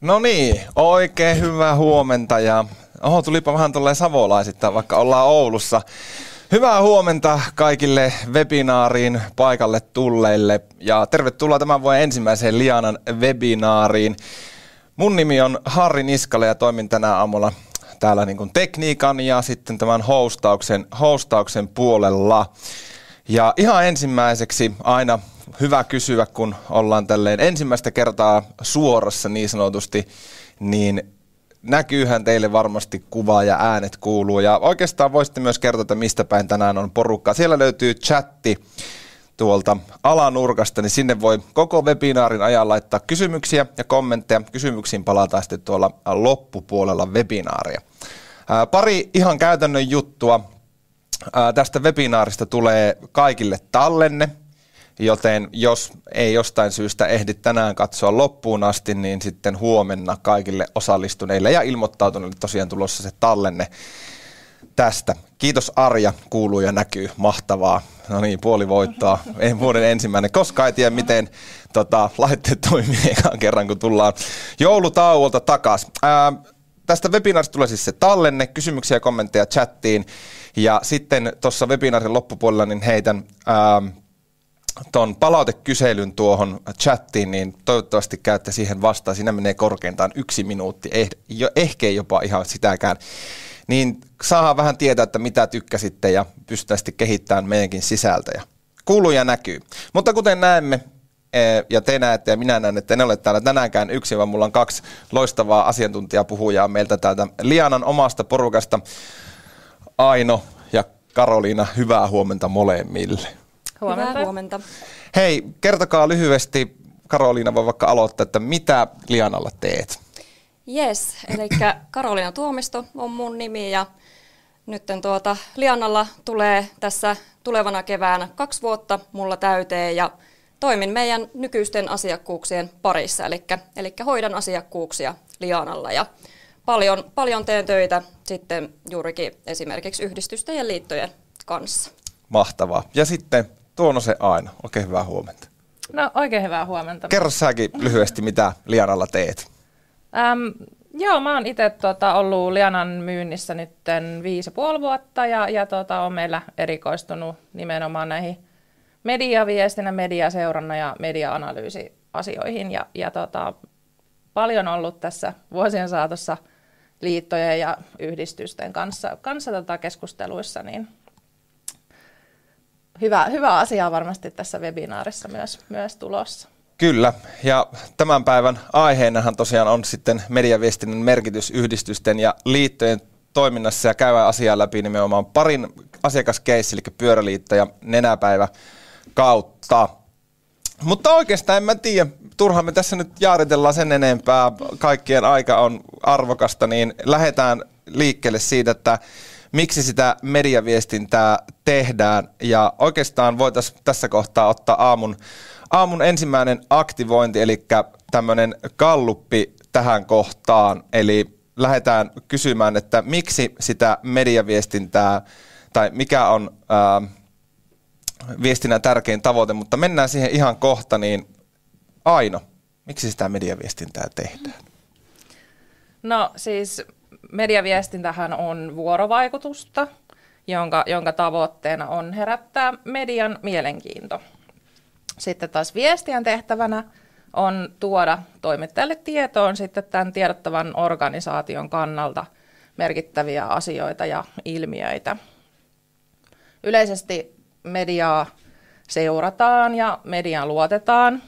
No niin, oikein hyvää huomenta ja oho, tulipa vähän tolleen savolaisittain, vaikka ollaan Oulussa. Hyvää huomenta kaikille webinaariin paikalle tulleille ja tervetuloa tämän vuoden ensimmäiseen Lianan webinaariin. Mun nimi on Harri Niskale ja toimin tänä aamulla täällä niin kuin tekniikan ja sitten tämän hostauksen, hostauksen puolella. Ja ihan ensimmäiseksi aina hyvä kysyä, kun ollaan tälleen ensimmäistä kertaa suorassa niin sanotusti, niin näkyyhän teille varmasti kuva ja äänet kuuluu. Ja oikeastaan voisitte myös kertoa, että mistä päin tänään on porukkaa. Siellä löytyy chatti tuolta alanurkasta, niin sinne voi koko webinaarin ajan laittaa kysymyksiä ja kommentteja. Kysymyksiin palataan sitten tuolla loppupuolella webinaaria. Pari ihan käytännön juttua. Tästä webinaarista tulee kaikille tallenne, joten jos ei jostain syystä ehdi tänään katsoa loppuun asti, niin sitten huomenna kaikille osallistuneille ja ilmoittautuneille tosiaan tulossa se tallenne tästä. Kiitos Arja, kuuluu ja näkyy, mahtavaa. No niin, puoli voittaa. Ei vuoden ensimmäinen. Koska ei tiedä, miten tota, laitteet toimii ekan kerran, kun tullaan joulutauolta takaisin. Tästä webinaarista tulee siis se tallenne, kysymyksiä ja kommentteja chattiin. Ja sitten tuossa webinaarin loppupuolella niin heitän ää, tuon palautekyselyn tuohon chattiin, niin toivottavasti käytte siihen vastaan. Siinä menee korkeintaan yksi minuutti, eh, jo, ehkä jopa ihan sitäkään. Niin saadaan vähän tietää, että mitä tykkäsitte ja pystytään sitten kehittämään meidänkin sisältöjä. Kuuluu ja näkyy. Mutta kuten näemme, eh, ja te näette ja minä näen, että en ole täällä tänäänkään yksin, vaan mulla on kaksi loistavaa asiantuntijapuhujaa meiltä täältä Lianan omasta porukasta. Aino ja Karoliina, hyvää huomenta molemmille. Huomenta. Hyvää huomenta. Hei, kertokaa lyhyesti, Karoliina voi vaikka aloittaa, että mitä Lianalla teet? Yes, eli Karoliina Tuomisto on mun nimi ja nyt tuota, Lianalla tulee tässä tulevana keväänä kaksi vuotta mulla täyteen ja toimin meidän nykyisten asiakkuuksien parissa, eli, eli hoidan asiakkuuksia Lianalla ja paljon, paljon teen töitä sitten juurikin esimerkiksi yhdistysten ja liittojen kanssa. Mahtavaa. Ja sitten Tuono se aina. Oikein hyvää huomenta. No oikein hyvää huomenta. Kerro säkin lyhyesti, mitä Lianalla teet. Ähm, joo, mä oon itse tota, ollut Lianan myynnissä nyt viisi puoli vuotta ja, ja tota, on meillä erikoistunut nimenomaan näihin mediaviestinnän, mediaseurannan ja media-analyysiasioihin. Ja, ja tota, paljon ollut tässä vuosien saatossa liittojen ja yhdistysten kanssa, kanssa tota keskusteluissa, niin hyvä, hyvä asia varmasti tässä webinaarissa myös, myös tulossa. Kyllä, ja tämän päivän aiheenahan tosiaan on sitten mediaviestinnän merkitys yhdistysten ja liittojen toiminnassa ja käydään asiaa läpi nimenomaan parin asiakaskeissi, eli pyöräliitto ja nenäpäivä kautta. Mutta oikeastaan en mä tiedä, turhaan me tässä nyt jaaritellaan sen enempää, kaikkien aika on arvokasta, niin lähdetään liikkeelle siitä, että miksi sitä mediaviestintää tehdään. Ja oikeastaan voitaisiin tässä kohtaa ottaa aamun, aamun ensimmäinen aktivointi, eli tämmöinen kalluppi tähän kohtaan. Eli lähdetään kysymään, että miksi sitä mediaviestintää, tai mikä on ää, viestinnän tärkein tavoite, mutta mennään siihen ihan kohta, niin Aino, miksi sitä mediaviestintää tehdään? No siis mediaviestintähän on vuorovaikutusta, jonka, jonka tavoitteena on herättää median mielenkiinto. Sitten taas viestien tehtävänä on tuoda toimittajalle tietoon sitten tämän tiedottavan organisaation kannalta merkittäviä asioita ja ilmiöitä. Yleisesti mediaa seurataan ja mediaan luotetaan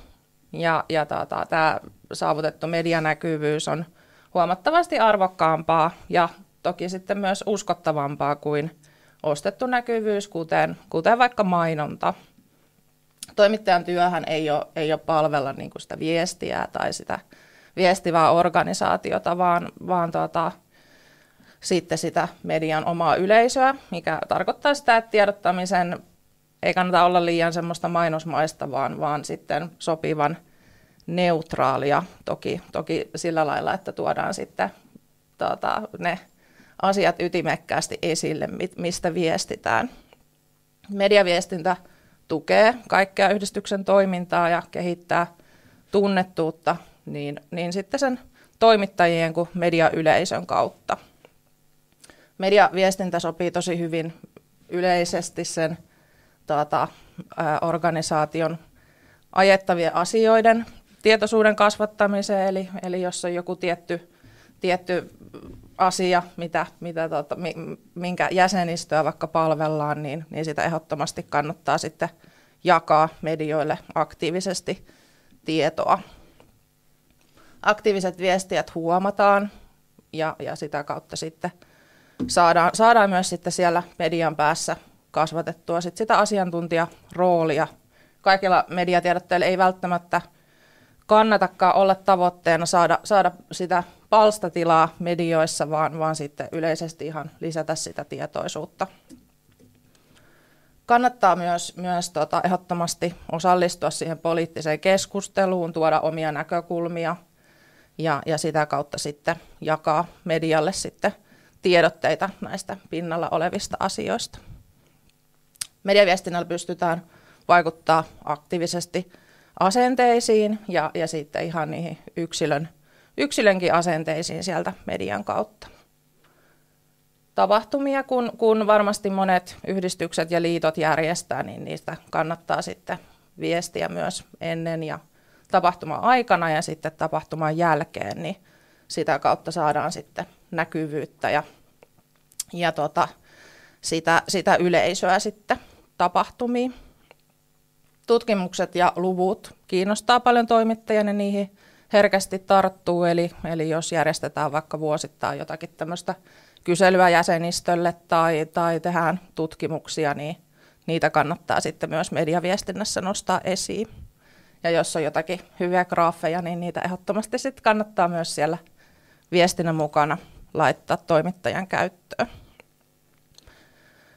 ja, ja tämä saavutettu medianäkyvyys on – huomattavasti arvokkaampaa ja toki sitten myös uskottavampaa kuin ostettu näkyvyys, kuten, kuten vaikka mainonta. Toimittajan työhän ei ole, ei ole palvella niin kuin sitä viestiä tai sitä viestivää organisaatiota, vaan, vaan tuota, sitten sitä median omaa yleisöä, mikä tarkoittaa sitä, että tiedottamisen ei kannata olla liian semmoista mainosmaista, vaan, vaan sitten sopivan – neutraalia toki, toki sillä lailla, että tuodaan sitten tota, ne asiat ytimekkäästi esille, mistä viestitään. Mediaviestintä tukee kaikkea yhdistyksen toimintaa ja kehittää tunnettuutta, niin, niin sitten sen toimittajien kuin mediayleisön kautta. Mediaviestintä sopii tosi hyvin yleisesti sen tuota, organisaation ajettavien asioiden tietoisuuden kasvattamiseen, eli, eli jos on joku tietty, tietty asia, mitä, mitä tota, minkä jäsenistöä vaikka palvellaan, niin, niin sitä ehdottomasti kannattaa sitten jakaa medioille aktiivisesti tietoa. Aktiiviset viestijät huomataan ja, ja sitä kautta sitten saadaan, saadaan myös sitten siellä median päässä kasvatettua sit sitä asiantuntijaroolia. Kaikilla mediatiedotteilla ei välttämättä kannatakaan olla tavoitteena saada, saada sitä palstatilaa medioissa, vaan, vaan sitten yleisesti ihan lisätä sitä tietoisuutta. Kannattaa myös, myös tota, ehdottomasti osallistua siihen poliittiseen keskusteluun, tuoda omia näkökulmia ja, ja sitä kautta sitten jakaa medialle sitten tiedotteita näistä pinnalla olevista asioista. Mediaviestinnällä pystytään vaikuttaa aktiivisesti asenteisiin ja, ja sitten ihan niihin yksilön, yksilönkin asenteisiin sieltä median kautta. Tapahtumia, kun, kun varmasti monet yhdistykset ja liitot järjestää, niin niistä kannattaa sitten viestiä myös ennen ja tapahtuman aikana ja sitten tapahtuman jälkeen, niin sitä kautta saadaan sitten näkyvyyttä ja, ja tota, sitä, sitä yleisöä sitten tapahtumiin. Tutkimukset ja luvut kiinnostaa paljon toimittajia, ne niihin herkästi tarttuu, eli, eli jos järjestetään vaikka vuosittain jotakin tämmöistä kyselyä jäsenistölle tai, tai tehdään tutkimuksia, niin niitä kannattaa sitten myös mediaviestinnässä nostaa esiin. Ja jos on jotakin hyviä graafeja, niin niitä ehdottomasti sitten kannattaa myös siellä viestinnän mukana laittaa toimittajan käyttöön.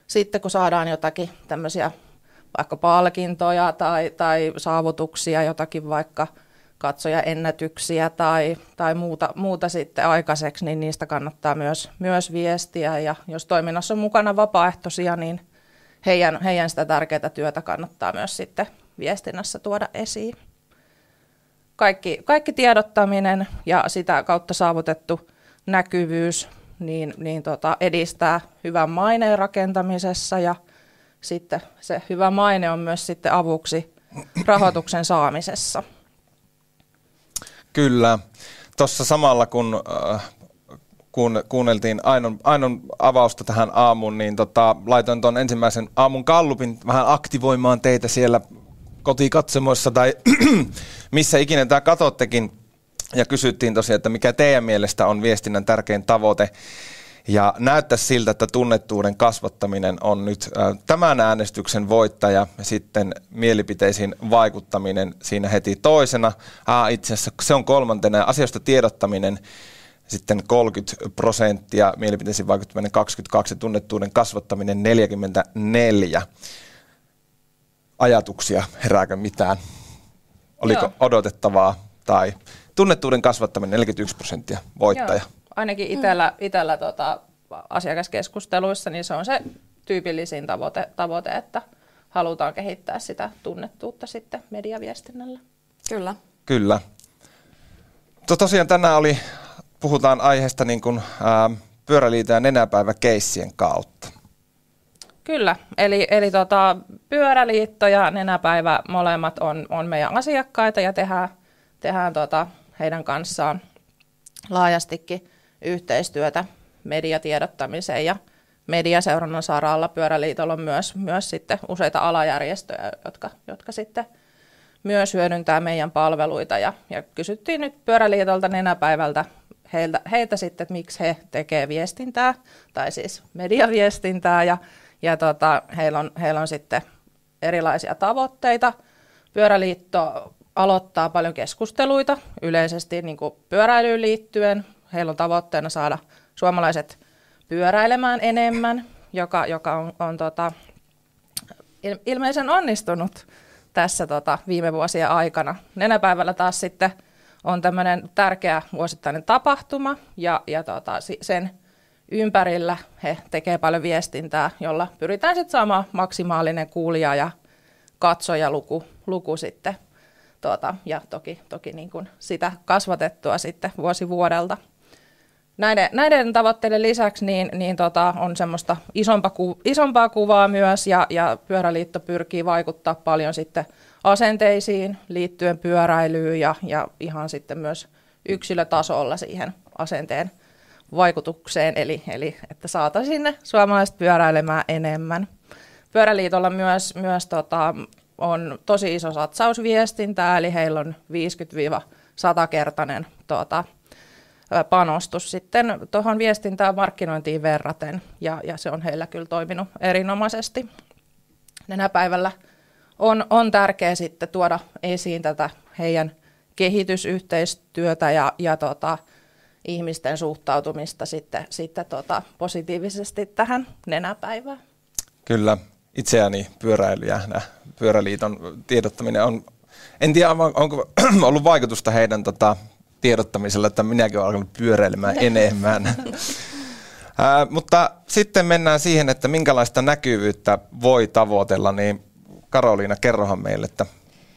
Sitten kun saadaan jotakin tämmöisiä vaikka palkintoja tai, tai saavutuksia, jotakin vaikka katsojaennätyksiä tai, tai muuta, muuta sitten aikaiseksi, niin niistä kannattaa myös, myös viestiä. Ja jos toiminnassa on mukana vapaaehtoisia, niin heidän, heidän sitä tärkeää työtä kannattaa myös sitten viestinnässä tuoda esiin. Kaikki, kaikki tiedottaminen ja sitä kautta saavutettu näkyvyys niin, niin tota, edistää hyvän maineen rakentamisessa ja sitten se hyvä maine on myös sitten avuksi rahoituksen saamisessa. Kyllä. Tuossa samalla kun äh, kun kuunneltiin Ainon, Ainon avausta tähän aamuun, niin tota, laitoin tuon ensimmäisen aamun kallupin vähän aktivoimaan teitä siellä kotikatsomoissa tai missä ikinä tämä katottekin. Ja kysyttiin tosiaan, että mikä teidän mielestä on viestinnän tärkein tavoite. Ja näyttää siltä, että tunnettuuden kasvattaminen on nyt tämän äänestyksen voittaja ja sitten mielipiteisiin vaikuttaminen siinä heti toisena. Aa, itse asiassa se on kolmantena ja asioista tiedottaminen sitten 30 prosenttia, mielipiteisiin vaikuttaminen 22 ja tunnettuuden kasvattaminen 44. Ajatuksia, herääkö mitään? Oliko Joo. odotettavaa tai tunnettuuden kasvattaminen 41 prosenttia voittaja? Joo ainakin itsellä, mm. itellä tota, asiakaskeskusteluissa, niin se on se tyypillisin tavoite, tavoite, että halutaan kehittää sitä tunnettuutta sitten mediaviestinnällä. Kyllä. Kyllä. To, tosiaan tänään oli, puhutaan aiheesta niin kuin, ää, pyöräliitä ja nenäpäivä keissien kautta. Kyllä, eli, eli tota, pyöräliitto ja nenäpäivä molemmat on, on meidän asiakkaita ja tehdään, tehdään tota, heidän kanssaan laajastikin yhteistyötä mediatiedottamiseen ja mediaseurannan saralla. Pyöräliitolla on myös, myös sitten useita alajärjestöjä, jotka, jotka sitten myös hyödyntää meidän palveluita. Ja, ja kysyttiin nyt Pyöräliitolta nenäpäivältä heiltä, heiltä sitten, että miksi he tekevät viestintää, tai siis mediaviestintää, ja, ja tota, heillä, on, heillä on sitten erilaisia tavoitteita. Pyöräliitto aloittaa paljon keskusteluita yleisesti niin kuin pyöräilyyn liittyen, Heillä on tavoitteena saada suomalaiset pyöräilemään enemmän, joka, joka on, on tota, ilmeisen onnistunut tässä tota, viime vuosien aikana. Nenäpäivällä taas sitten on tämmöinen tärkeä vuosittainen tapahtuma ja, ja tota, sen ympärillä he tekevät paljon viestintää, jolla pyritään sitten saamaan maksimaalinen kuulija ja katsojaluku luku sitten tuota, ja toki, toki niin kuin sitä kasvatettua sitten vuosi vuodelta. Näiden, näiden tavoitteiden lisäksi niin, niin tota, on semmoista isompaa, ku, isompaa kuvaa myös, ja, ja Pyöräliitto pyrkii vaikuttaa paljon sitten asenteisiin liittyen pyöräilyyn ja, ja ihan sitten myös yksilötasolla siihen asenteen vaikutukseen, eli, eli että saataisiin ne suomalaiset pyöräilemään enemmän. Pyöräliitolla myös, myös tota, on tosi iso satsausviestintää, eli heillä on 50-100-kertainen tota, panostus sitten tuohon viestintään markkinointiin verraten, ja, ja se on heillä kyllä toiminut erinomaisesti. Tänä päivällä on, on tärkeää sitten tuoda esiin tätä heidän kehitysyhteistyötä ja, ja tota, ihmisten suhtautumista sitten, sitten tota, positiivisesti tähän nenäpäivään. Kyllä, itseäni pyöräily ja pyöräliiton tiedottaminen on, en tiedä onko ollut vaikutusta heidän tota, tiedottamisella, että minäkin olen alkanut pyöräilemään enemmän. Ää, mutta sitten mennään siihen, että minkälaista näkyvyyttä voi tavoitella, niin Karoliina, kerrohan meille, että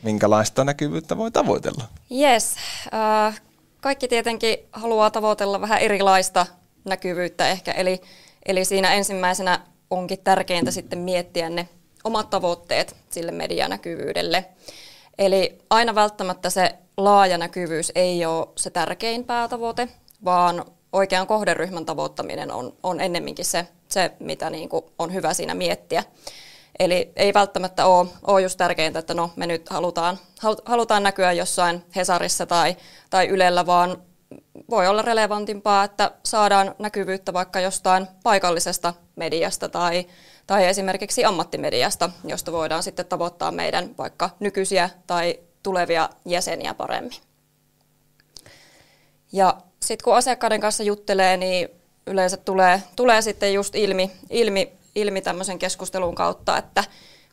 minkälaista näkyvyyttä voi tavoitella? Yes, äh, kaikki tietenkin haluaa tavoitella vähän erilaista näkyvyyttä ehkä, eli, eli siinä ensimmäisenä onkin tärkeintä sitten miettiä ne omat tavoitteet sille medianäkyvyydelle. Eli aina välttämättä se laaja näkyvyys ei ole se tärkein päätavoite, vaan oikean kohderyhmän tavoittaminen on, on ennemminkin se, se mitä niin kuin on hyvä siinä miettiä. Eli ei välttämättä ole, ole just tärkeintä, että no me nyt halutaan, halutaan näkyä jossain Hesarissa tai, tai Ylellä, vaan voi olla relevantimpaa, että saadaan näkyvyyttä vaikka jostain paikallisesta mediasta tai, tai esimerkiksi ammattimediasta, josta voidaan sitten tavoittaa meidän vaikka nykyisiä tai tulevia jäseniä paremmin. Ja sitten kun asiakkaiden kanssa juttelee, niin yleensä tulee, tulee sitten just ilmi, ilmi ilmi tämmöisen keskustelun kautta, että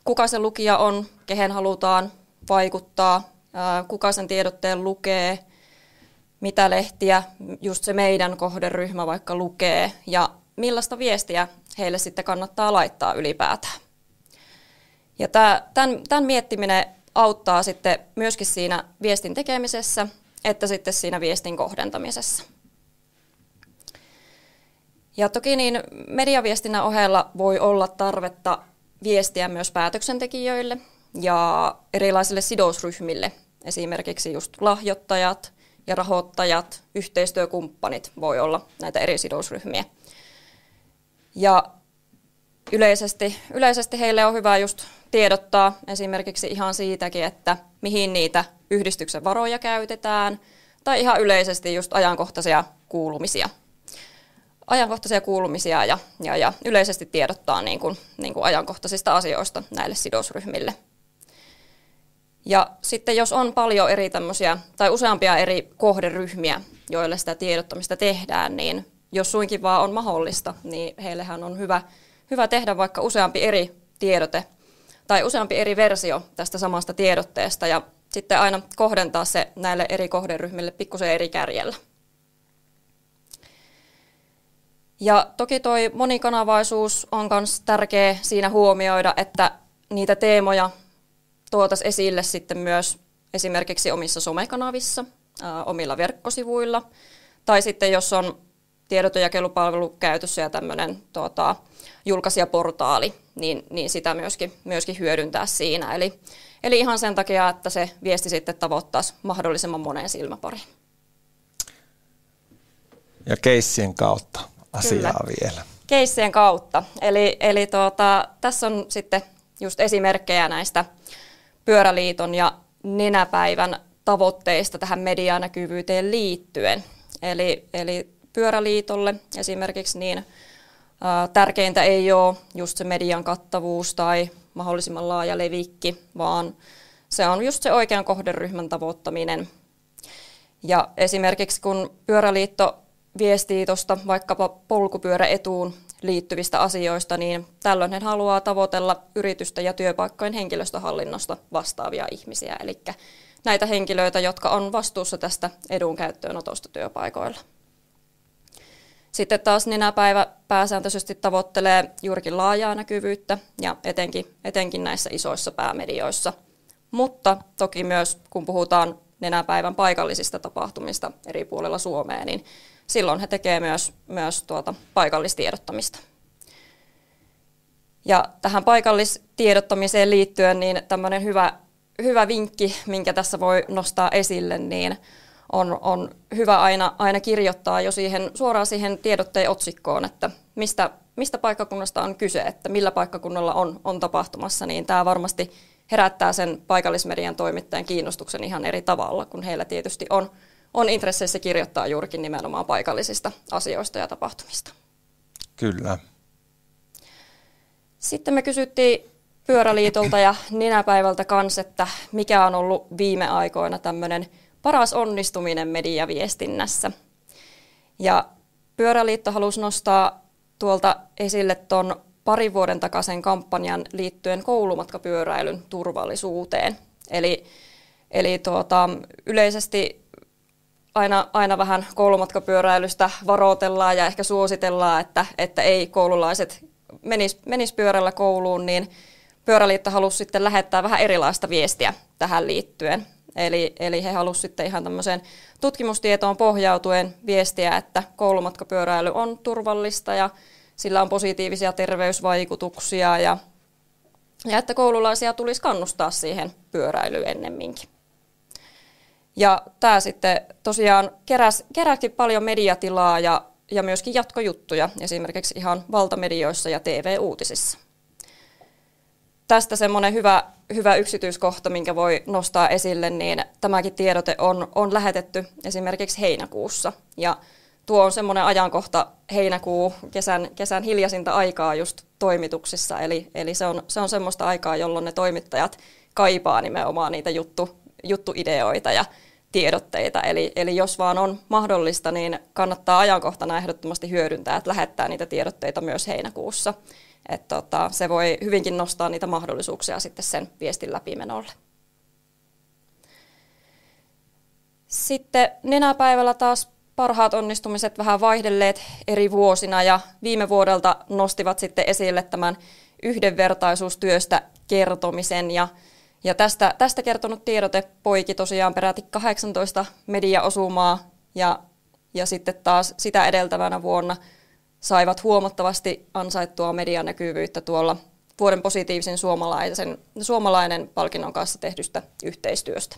kuka se lukija on, kehen halutaan vaikuttaa, kuka sen tiedotteen lukee, mitä lehtiä just se meidän kohderyhmä vaikka lukee ja millaista viestiä heille sitten kannattaa laittaa ylipäätään. Ja tämän, tämän miettiminen auttaa sitten myöskin siinä viestin tekemisessä, että sitten siinä viestin kohdentamisessa. Ja toki niin mediaviestinnän ohella voi olla tarvetta viestiä myös päätöksentekijöille ja erilaisille sidosryhmille, esimerkiksi just lahjoittajat ja rahoittajat, yhteistyökumppanit voi olla näitä eri sidosryhmiä. Ja yleisesti, yleisesti heille on hyvä just tiedottaa esimerkiksi ihan siitäkin, että mihin niitä yhdistyksen varoja käytetään, tai ihan yleisesti just ajankohtaisia kuulumisia ajankohtaisia kuulumisia ja, ja, ja yleisesti tiedottaa niin kuin, niin kuin ajankohtaisista asioista näille sidosryhmille. Ja sitten jos on paljon eri tämmöisiä, tai useampia eri kohderyhmiä, joille sitä tiedottamista tehdään, niin jos suinkin vaan on mahdollista, niin heillehän on hyvä, hyvä tehdä vaikka useampi eri tiedote tai useampi eri versio tästä samasta tiedotteesta ja sitten aina kohdentaa se näille eri kohderyhmille pikkusen eri kärjellä. Ja toki toi monikanavaisuus on myös tärkeä siinä huomioida, että niitä teemoja tuotaisiin esille sitten myös esimerkiksi omissa somekanavissa, omilla verkkosivuilla, tai sitten jos on tiedotojakelupalvelu käytössä ja tämmöinen tuota, julkaisijaportaali, niin, niin sitä myöskin, myöskin hyödyntää siinä. Eli, eli ihan sen takia, että se viesti sitten tavoittaisi mahdollisimman moneen silmäpariin. Ja keissien kautta asiaa Kyllä. vielä. Keissien kautta. Eli, eli tuota, tässä on sitten just esimerkkejä näistä Pyöräliiton ja Nenäpäivän tavoitteista tähän medianäkyvyyteen liittyen. Eli, eli Pyöräliitolle esimerkiksi niin tärkeintä ei ole just se median kattavuus tai mahdollisimman laaja levikki, vaan se on just se oikean kohderyhmän tavoittaminen. Ja esimerkiksi kun Pyöräliitto viestii tuosta vaikkapa polkupyöräetuun liittyvistä asioista, niin tällöin hän haluaa tavoitella yritystä ja työpaikkojen henkilöstöhallinnosta vastaavia ihmisiä, eli näitä henkilöitä, jotka on vastuussa tästä edun käyttöönotosta työpaikoilla. Sitten taas nenäpäivä pääsääntöisesti tavoittelee juurikin laajaa näkyvyyttä ja etenkin, etenkin näissä isoissa päämedioissa, Mutta toki myös, kun puhutaan nenäpäivän paikallisista tapahtumista eri puolilla Suomea, niin silloin he tekevät myös, myös tuota paikallistiedottamista. Ja tähän paikallistiedottamiseen liittyen niin tämmöinen hyvä, hyvä vinkki, minkä tässä voi nostaa esille, niin on, on hyvä aina, aina kirjoittaa jo siihen, suoraan siihen tiedotteen otsikkoon, että mistä, mistä paikkakunnasta on kyse, että millä paikkakunnalla on, on tapahtumassa, niin tämä varmasti herättää sen paikallismedian toimittajan kiinnostuksen ihan eri tavalla, kun heillä tietysti on, on intresseissä kirjoittaa juurikin nimenomaan paikallisista asioista ja tapahtumista. Kyllä. Sitten me kysyttiin Pyöräliitolta ja Ninäpäivältä kanssa, että mikä on ollut viime aikoina tämmöinen paras onnistuminen mediaviestinnässä. Ja Pyöräliitto halusi nostaa tuolta esille tuon parin vuoden takaisen kampanjan liittyen koulumatkapyöräilyn turvallisuuteen. Eli, eli tuota, yleisesti aina, aina vähän koulumatkapyöräilystä varoitellaan ja ehkä suositellaan, että, että ei koululaiset menis, menis pyörällä kouluun, niin Pyöräliitto halusi sitten lähettää vähän erilaista viestiä tähän liittyen. Eli, eli he halusivat sitten ihan tämmöiseen tutkimustietoon pohjautuen viestiä, että koulumatkapyöräily on turvallista ja sillä on positiivisia terveysvaikutuksia ja, ja että koululaisia tulisi kannustaa siihen pyöräilyyn ennemminkin. Ja tämä sitten tosiaan keräsi, keräsi paljon mediatilaa ja, ja myöskin jatkojuttuja esimerkiksi ihan valtamedioissa ja TV-uutisissa. Tästä semmoinen hyvä, hyvä yksityiskohta, minkä voi nostaa esille, niin tämäkin tiedote on, on lähetetty esimerkiksi heinäkuussa. Ja tuo on semmoinen ajankohta heinäkuu, kesän, kesän hiljaisinta aikaa just toimituksissa, eli, eli se, on, se on semmoista aikaa, jolloin ne toimittajat kaipaa nimenomaan niitä juttu, juttuideoita ja tiedotteita. Eli, eli jos vaan on mahdollista, niin kannattaa ajankohtana ehdottomasti hyödyntää, että lähettää niitä tiedotteita myös heinäkuussa. Että tota, se voi hyvinkin nostaa niitä mahdollisuuksia sitten sen viestin läpimenolle. Sitten nenäpäivällä taas parhaat onnistumiset vähän vaihdelleet eri vuosina ja viime vuodelta nostivat sitten esille tämän yhdenvertaisuustyöstä kertomisen ja, ja tästä, tästä kertonut tiedote poiki tosiaan peräti 18 mediaosumaa ja, ja sitten taas sitä edeltävänä vuonna saivat huomattavasti ansaittua medianäkyvyyttä tuolla vuoden positiivisen suomalaisen, suomalainen palkinnon kanssa tehdystä yhteistyöstä.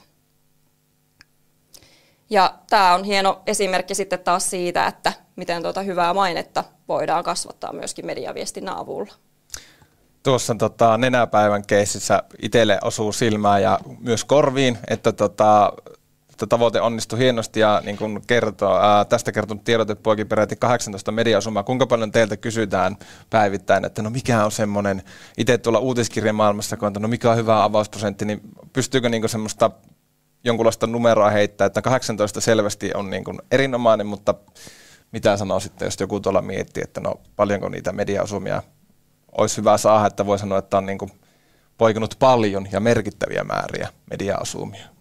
Ja tämä on hieno esimerkki sitten taas siitä, että miten tuota hyvää mainetta voidaan kasvattaa myöskin mediaviestinnän avulla. Tuossa tota, nenäpäivän keississä itselle osuu silmään ja myös korviin, että tota, että tavoite onnistui hienosti ja niin kuin kertoo, ää, tästä kertonut tiedote poiki peräti 18 mediasumaa. Kuinka paljon teiltä kysytään päivittäin, että no mikä on semmoinen, itse tuolla uutiskirjan maailmassa, kun on, no mikä on hyvä avausprosentti, niin pystyykö niin semmoista jonkunlaista numeroa heittää, että 18 selvästi on niin kuin erinomainen, mutta mitä sanoo sitten, jos joku tuolla miettii, että no paljonko niitä mediaosumia olisi hyvä saada, että voi sanoa, että on niin kuin poikunut paljon ja merkittäviä määriä mediaosumia.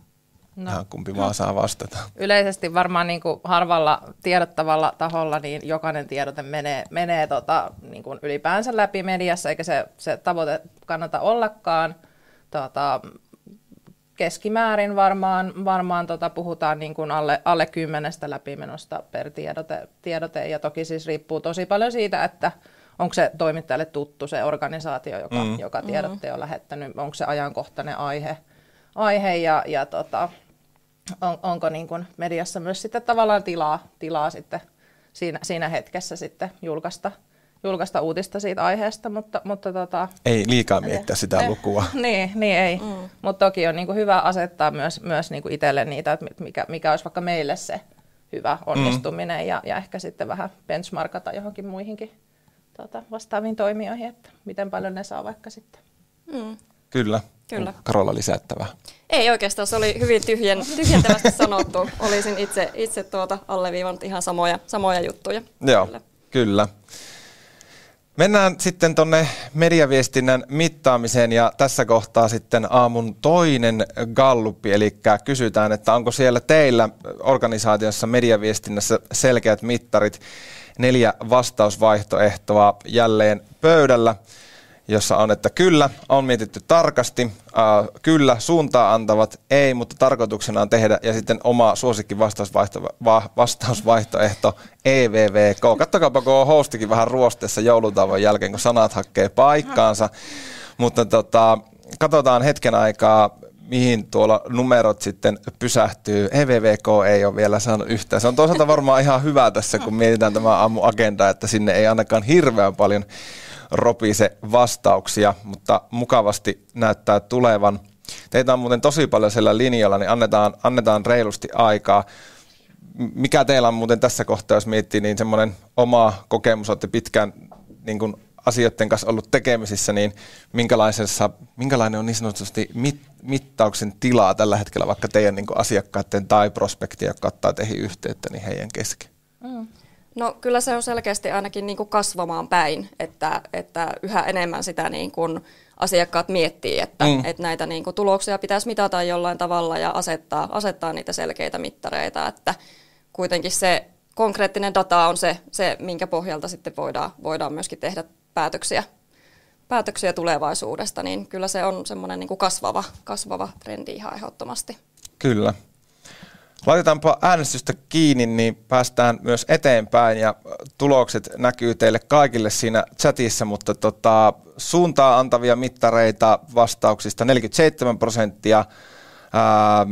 No. Ihan kumpi vaan saa vastata. Yleisesti varmaan niin kuin harvalla tiedottavalla taholla niin jokainen tiedote menee, menee tota, niin kuin ylipäänsä läpi mediassa, eikä se, se tavoite kannata ollakaan. Tota, keskimäärin varmaan, varmaan tota, puhutaan niin kuin alle, alle kymmenestä läpimenosta per tiedote, tiedote, ja toki siis riippuu tosi paljon siitä, että onko se toimittajalle tuttu se organisaatio, joka, mm. joka tiedotteen on lähettänyt, onko se ajankohtainen aihe, aihe ja, ja tota, on, onko niin kuin mediassa myös sitten tavallaan tilaa, tilaa sitten siinä, siinä hetkessä sitten julkaista, julkaista uutista siitä aiheesta, mutta, mutta tota, Ei liikaa miettiä sitä eh, lukua. Niin, niin ei. Mm. Mutta toki on niin kuin hyvä asettaa myös, myös niin kuin itselle niitä, että mikä, mikä olisi vaikka meille se hyvä onnistuminen mm. ja, ja ehkä sitten vähän benchmarkata johonkin muihinkin tota, vastaaviin toimijoihin, että miten paljon ne saa vaikka sitten. Mm. Kyllä. Kyllä. Karolla lisättävää? Ei oikeastaan, se oli hyvin tyhjen, tyhjentävästi sanottu. Olisin itse, itse tuota alleviivannut ihan samoja, samoja juttuja. Joo, kyllä. kyllä. Mennään sitten tuonne mediaviestinnän mittaamiseen ja tässä kohtaa sitten aamun toinen galluppi, eli kysytään, että onko siellä teillä organisaatiossa mediaviestinnässä selkeät mittarit, neljä vastausvaihtoehtoa jälleen pöydällä. Jossa on, että kyllä, on mietitty tarkasti, äh, kyllä, suuntaa antavat, ei, mutta tarkoituksena on tehdä, ja sitten oma suosikki vastausvaihto, va, vastausvaihtoehto, EVVK. Kattokaapa, kun on hostikin vähän ruosteessa joulutauon jälkeen, kun sanat hakee paikkaansa. Mutta tota, katsotaan hetken aikaa, mihin tuolla numerot sitten pysähtyy. EVVK ei ole vielä saanut yhtään. Se on toisaalta varmaan ihan hyvä tässä, kun mietitään tämä aamu agenda, että sinne ei ainakaan hirveän paljon ropise vastauksia, mutta mukavasti näyttää tulevan. Teitä on muuten tosi paljon siellä linjalla, niin annetaan, annetaan reilusti aikaa. Mikä teillä on muuten tässä kohtaa, jos miettii, niin semmoinen oma kokemus, olette pitkään niin kuin asioiden kanssa ollut tekemisissä, niin minkälainen on niin sanotusti mit, mittauksen tilaa tällä hetkellä vaikka teidän niin asiakkaiden tai prospektia, jotka ottaa teihin yhteyttä, niin heidän kesken? Mm. No kyllä se on selkeästi ainakin niin kuin kasvamaan päin, että, että yhä enemmän sitä niin kuin asiakkaat miettii, että, mm. että näitä niin kuin tuloksia pitäisi mitata jollain tavalla ja asettaa, asettaa niitä selkeitä mittareita, että kuitenkin se konkreettinen data on se, se minkä pohjalta sitten voidaan, voidaan myöskin tehdä päätöksiä, päätöksiä tulevaisuudesta, niin kyllä se on semmoinen niin kuin kasvava, kasvava trendi ihan ehdottomasti. Kyllä. Laitetaanpa äänestystä kiinni, niin päästään myös eteenpäin ja tulokset näkyy teille kaikille siinä chatissa, mutta tota, suuntaa antavia mittareita vastauksista 47 prosenttia, ää,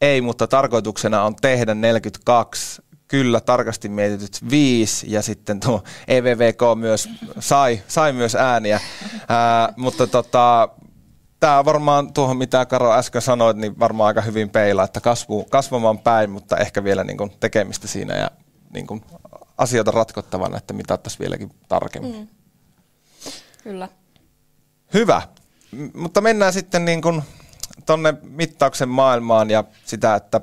ei, mutta tarkoituksena on tehdä 42 kyllä tarkasti mietityt viisi ja sitten tuo EVVK myös sai, sai myös ääniä, ää, mutta tota, tämä varmaan tuohon, mitä Karo äsken sanoit, niin varmaan aika hyvin peilaa, että kasvu, kasvamaan päin, mutta ehkä vielä niin kuin tekemistä siinä ja niin kuin asioita ratkottavana, että mitattaisiin vieläkin tarkemmin. Mm. Kyllä. Hyvä, M- mutta mennään sitten niin kuin tonne mittauksen maailmaan ja sitä, että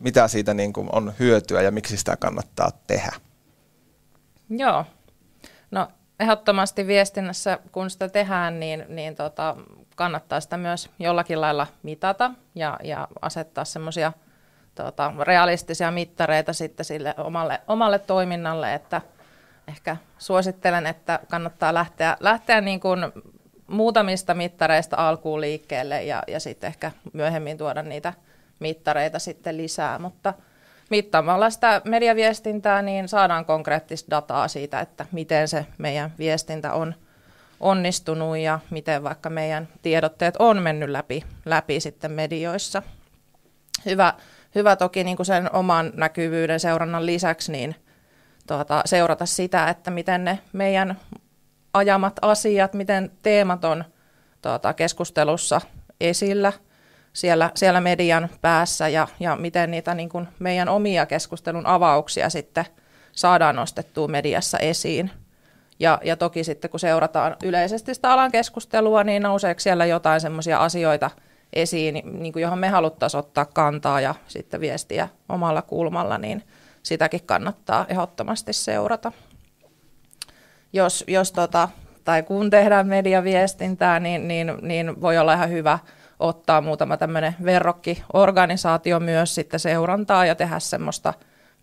mitä siitä niin kuin on hyötyä ja miksi sitä kannattaa tehdä. Joo. No ehdottomasti viestinnässä, kun sitä tehdään, niin, niin tota, kannattaa sitä myös jollakin lailla mitata ja, ja asettaa semmoisia tota, realistisia mittareita sitten sille omalle, omalle toiminnalle, että ehkä suosittelen, että kannattaa lähteä, lähteä niin kuin muutamista mittareista alkuun liikkeelle ja, ja sitten ehkä myöhemmin tuoda niitä mittareita sitten lisää, mutta mittaamalla sitä mediaviestintää, niin saadaan konkreettista dataa siitä, että miten se meidän viestintä on onnistunut ja miten vaikka meidän tiedotteet on mennyt läpi, läpi sitten medioissa. Hyvä, hyvä toki niin kuin sen oman näkyvyyden seurannan lisäksi niin tuota, seurata sitä, että miten ne meidän ajamat asiat, miten teemat on tuota, keskustelussa esillä siellä, siellä median päässä ja, ja miten niitä niin kuin meidän omia keskustelun avauksia sitten saadaan nostettua mediassa esiin. Ja, ja toki sitten kun seurataan yleisesti sitä alan keskustelua, niin nouseeko siellä jotain semmoisia asioita esiin, niin kuin johon me haluttaisiin ottaa kantaa ja sitten viestiä omalla kulmalla, niin sitäkin kannattaa ehdottomasti seurata. Jos, jos tota, tai kun tehdään mediaviestintää, niin, niin, niin voi olla ihan hyvä ottaa muutama tämmöinen verrokkiorganisaatio myös sitten seurantaa ja tehdä semmoista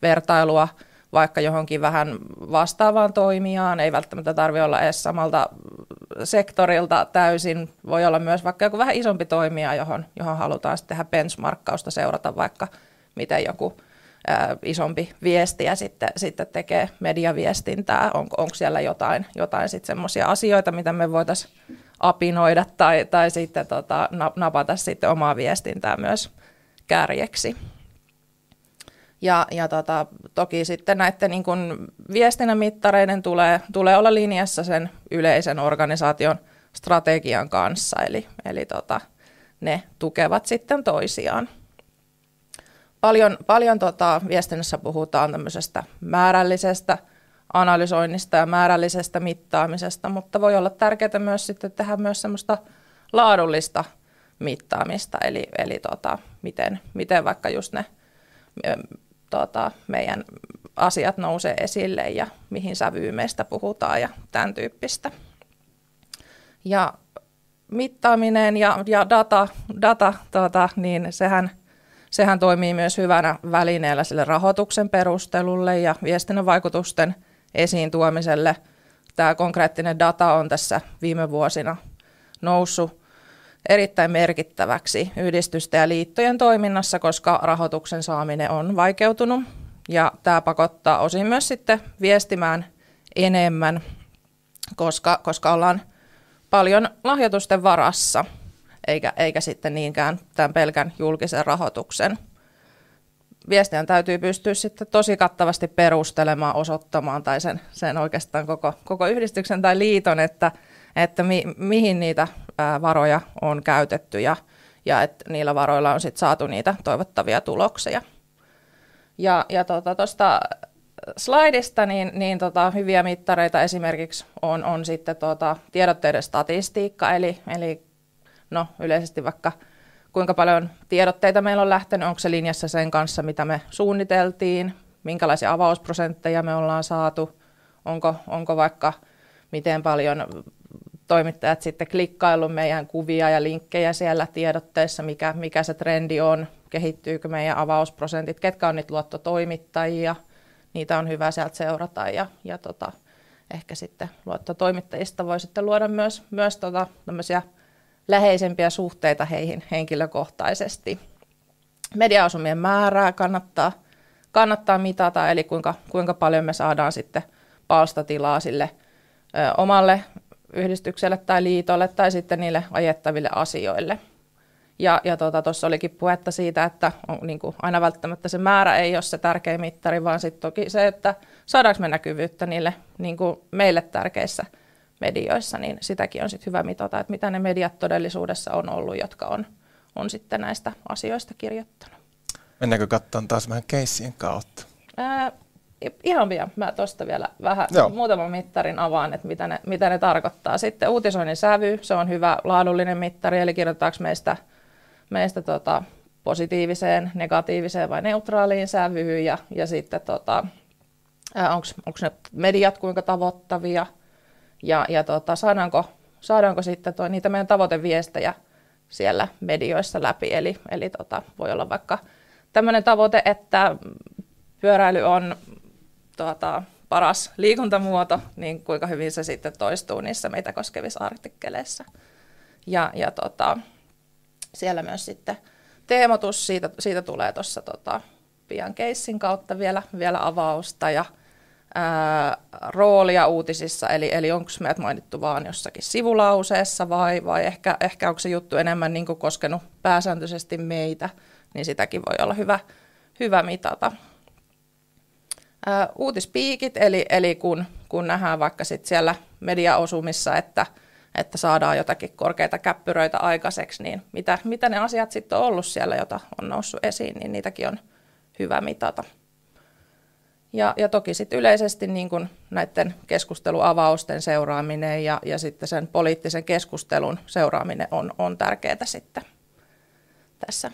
vertailua – vaikka johonkin vähän vastaavaan toimijaan. Ei välttämättä tarvitse olla edes samalta sektorilta täysin. Voi olla myös vaikka joku vähän isompi toimija, johon, johon halutaan sitten tehdä benchmarkkausta, seurata vaikka miten joku ää, isompi viestiä sitten, sitten tekee mediaviestintää. On, onko siellä jotain, jotain sitten semmoisia asioita, mitä me voitaisiin apinoida tai, tai sitten tota, napata sitten omaa viestintää myös kärjeksi. Ja, ja tota, toki sitten näiden niin kun viestinnän mittareiden tulee, tulee olla linjassa sen yleisen organisaation strategian kanssa, eli, eli tota, ne tukevat sitten toisiaan. Paljon, paljon tota, viestinnässä puhutaan tämmöisestä määrällisestä analysoinnista ja määrällisestä mittaamisesta, mutta voi olla tärkeää myös sitten tehdä myös semmoista laadullista mittaamista, eli, eli tota, miten, miten vaikka just ne tota, meidän asiat nousee esille ja mihin sävyyn meistä puhutaan ja tämän tyyppistä. Ja mittaaminen ja, ja data, data tota, niin sehän, sehän toimii myös hyvänä välineellä sille rahoituksen perustelulle ja viestinnän vaikutusten esiin tuomiselle tämä konkreettinen data on tässä viime vuosina noussut erittäin merkittäväksi yhdistysten ja liittojen toiminnassa, koska rahoituksen saaminen on vaikeutunut. Ja tämä pakottaa osin myös sitten viestimään enemmän, koska, koska ollaan paljon lahjoitusten varassa, eikä, eikä sitten niinkään tämän pelkän julkisen rahoituksen. Viestiän täytyy pystyä sitten tosi kattavasti perustelemaan, osoittamaan tai sen, sen oikeastaan koko, koko yhdistyksen tai liiton, että, että mi, mihin niitä varoja on käytetty ja, ja että niillä varoilla on sitten saatu niitä toivottavia tuloksia. Ja, ja tuosta tota, slaidista niin, niin tota, hyviä mittareita esimerkiksi on, on sitten tota, tiedotteiden statistiikka, eli, eli no, yleisesti vaikka kuinka paljon tiedotteita meillä on lähtenyt, onko se linjassa sen kanssa, mitä me suunniteltiin, minkälaisia avausprosentteja me ollaan saatu, onko, onko vaikka miten paljon toimittajat sitten klikkaillut meidän kuvia ja linkkejä siellä tiedotteissa, mikä, mikä se trendi on, kehittyykö meidän avausprosentit, ketkä on niitä luottotoimittajia, niitä on hyvä sieltä seurata ja, ja tota, ehkä sitten luottotoimittajista voi sitten luoda myös, myös tota, läheisempiä suhteita heihin henkilökohtaisesti. Mediaosumien määrää kannattaa, kannattaa mitata, eli kuinka, kuinka paljon me saadaan sitten palstatilaa sille ö, omalle yhdistykselle tai liitolle tai sitten niille ajettaville asioille. Ja, ja tuossa tota, olikin puhetta siitä, että on, niin kuin, aina välttämättä se määrä ei ole se tärkein mittari, vaan sitten toki se, että saadaanko me näkyvyyttä niille niin kuin meille tärkeissä medioissa, niin sitäkin on sitten hyvä mitata, että mitä ne mediat todellisuudessa on ollut, jotka on, on sitten näistä asioista kirjoittanut. Mennäänkö katsomaan taas vähän keissien kautta? Ää, ihan pian. Mä tuosta vielä vähän Joo. muutaman mittarin avaan, että mitä ne, mitä ne tarkoittaa. Sitten uutisoinnin sävy, se on hyvä laadullinen mittari, eli kirjoitetaanko meistä, meistä tota, positiiviseen, negatiiviseen vai neutraaliin sävyyn, ja, ja sitten tota, onko ne mediat kuinka tavoittavia, ja, ja tota, saadaanko, saadaanko sitten toi, niitä meidän tavoiteviestejä siellä medioissa läpi. Eli, eli tota, voi olla vaikka tämmöinen tavoite, että pyöräily on tuota, paras liikuntamuoto, niin kuinka hyvin se sitten toistuu niissä meitä koskevissa artikkeleissa. Ja, ja tota, siellä myös sitten teemotus, siitä, siitä tulee tuossa tota, pian keissin kautta vielä, vielä avausta ja ää, roolia uutisissa, eli, eli onko meidät mainittu vaan jossakin sivulauseessa vai, vai ehkä, ehkä onko se juttu enemmän niin koskenut pääsääntöisesti meitä, niin sitäkin voi olla hyvä, hyvä mitata. Uutispiikit, eli, eli kun, kun nähdään vaikka sit siellä mediaosumissa, että, että saadaan jotakin korkeita käppyröitä aikaiseksi, niin mitä, mitä ne asiat sitten on ollut siellä, jota on noussut esiin, niin niitäkin on hyvä mitata. Ja, ja toki sitten yleisesti niin kun näiden keskusteluavausten seuraaminen ja, ja sitten sen poliittisen keskustelun seuraaminen on, on tärkeää sitten tässä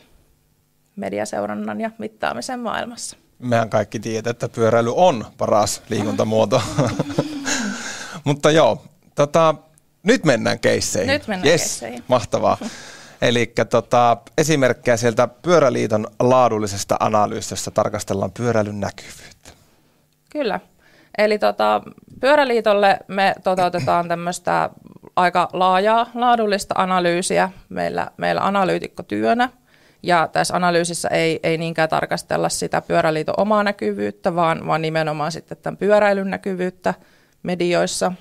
mediaseurannan ja mittaamisen maailmassa. Mehän kaikki tiedät, että pyöräily on paras liikuntamuoto. Mutta joo, tota, nyt mennään keisseihin. Nyt mennään yes, keisseihin. Mahtavaa. Eli tota, esimerkkejä sieltä Pyöräliiton laadullisesta analyysistä tarkastellaan pyöräilyn näkyvyyttä. Kyllä. Eli tota, Pyöräliitolle me toteutetaan tämmöistä aika laajaa laadullista analyysiä meillä, meillä analyytikkotyönä. Ja tässä analyysissä ei, ei niinkään tarkastella sitä pyöräliiton omaa näkyvyyttä, vaan, vaan nimenomaan sitten tämän pyöräilyn näkyvyyttä medioissa.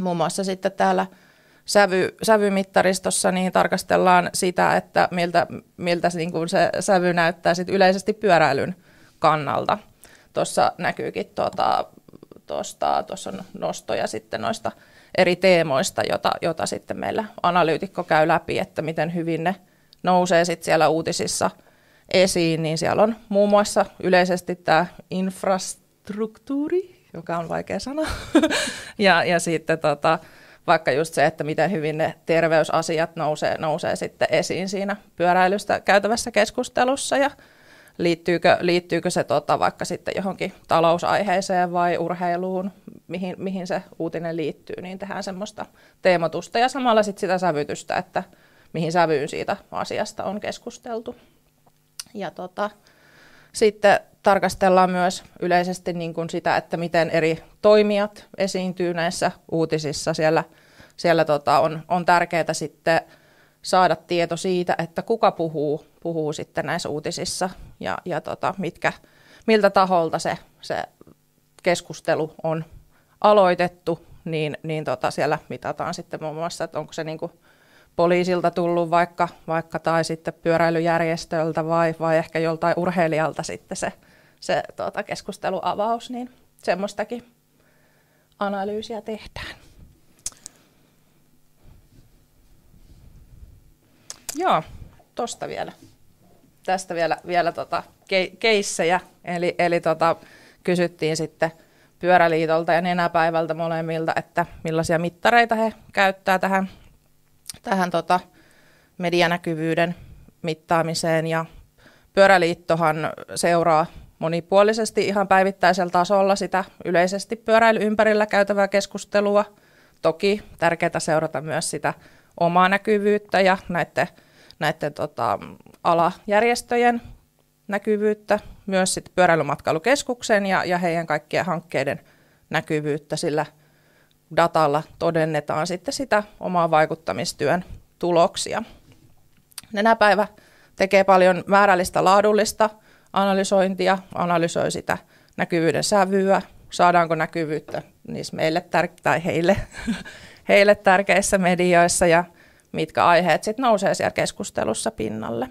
Muun muassa sitten täällä sävy, sävymittaristossa niin tarkastellaan sitä, että miltä, miltä niin kuin se sävy näyttää sit yleisesti pyöräilyn kannalta – tuossa näkyykin tuota, tuosta, tuossa on nostoja sitten noista eri teemoista, jota, jota sitten meillä analyytikko käy läpi, että miten hyvin ne nousee sitten siellä uutisissa esiin, niin siellä on muun muassa yleisesti tämä infrastruktuuri, joka on vaikea sana, ja, ja sitten tota, vaikka just se, että miten hyvin ne terveysasiat nousee, nousee sitten esiin siinä pyöräilystä käytävässä keskustelussa, ja liittyykö, liittyykö se tota, vaikka sitten johonkin talousaiheeseen vai urheiluun, mihin, mihin se uutinen liittyy, niin tehdään semmoista teemotusta ja samalla sitten sitä sävytystä, että mihin sävyyn siitä asiasta on keskusteltu. Ja tota, sitten tarkastellaan myös yleisesti niin kuin sitä, että miten eri toimijat esiintyy näissä uutisissa. Siellä, siellä tota on, on tärkeää sitten saada tieto siitä, että kuka puhuu, puhuu sitten näissä uutisissa ja, ja tota, mitkä, miltä taholta se, se keskustelu on aloitettu, niin, niin tota siellä mitataan sitten muun muassa, että onko se niin kuin poliisilta tullut vaikka, vaikka tai sitten pyöräilyjärjestöltä vai, vai ehkä joltain urheilijalta sitten se, se tota, keskusteluavaus, niin semmoistakin analyysiä tehdään. Joo, tosta vielä. Tästä vielä, vielä tota, ke, keissejä. Eli, eli tota, kysyttiin sitten Pyöräliitolta ja Nenäpäivältä molemmilta, että millaisia mittareita he käyttää tähän, tähän tota, medianäkyvyyden mittaamiseen. Ja Pyöräliittohan seuraa monipuolisesti ihan päivittäisellä tasolla sitä yleisesti pyöräily ympärillä käytävää keskustelua. Toki tärkeää seurata myös sitä omaa näkyvyyttä ja näiden, näiden tota, alajärjestöjen näkyvyyttä, myös sit pyöräilymatkailukeskuksen ja, ja heidän kaikkien hankkeiden näkyvyyttä, sillä datalla todennetaan sitten sitä omaa vaikuttamistyön tuloksia. Nenäpäivä tekee paljon määrällistä laadullista analysointia, analysoi sitä näkyvyyden sävyä, saadaanko näkyvyyttä niissä meille tär- tai heille, heille tärkeissä medioissa ja mitkä aiheet sitten nousee siellä keskustelussa pinnalle.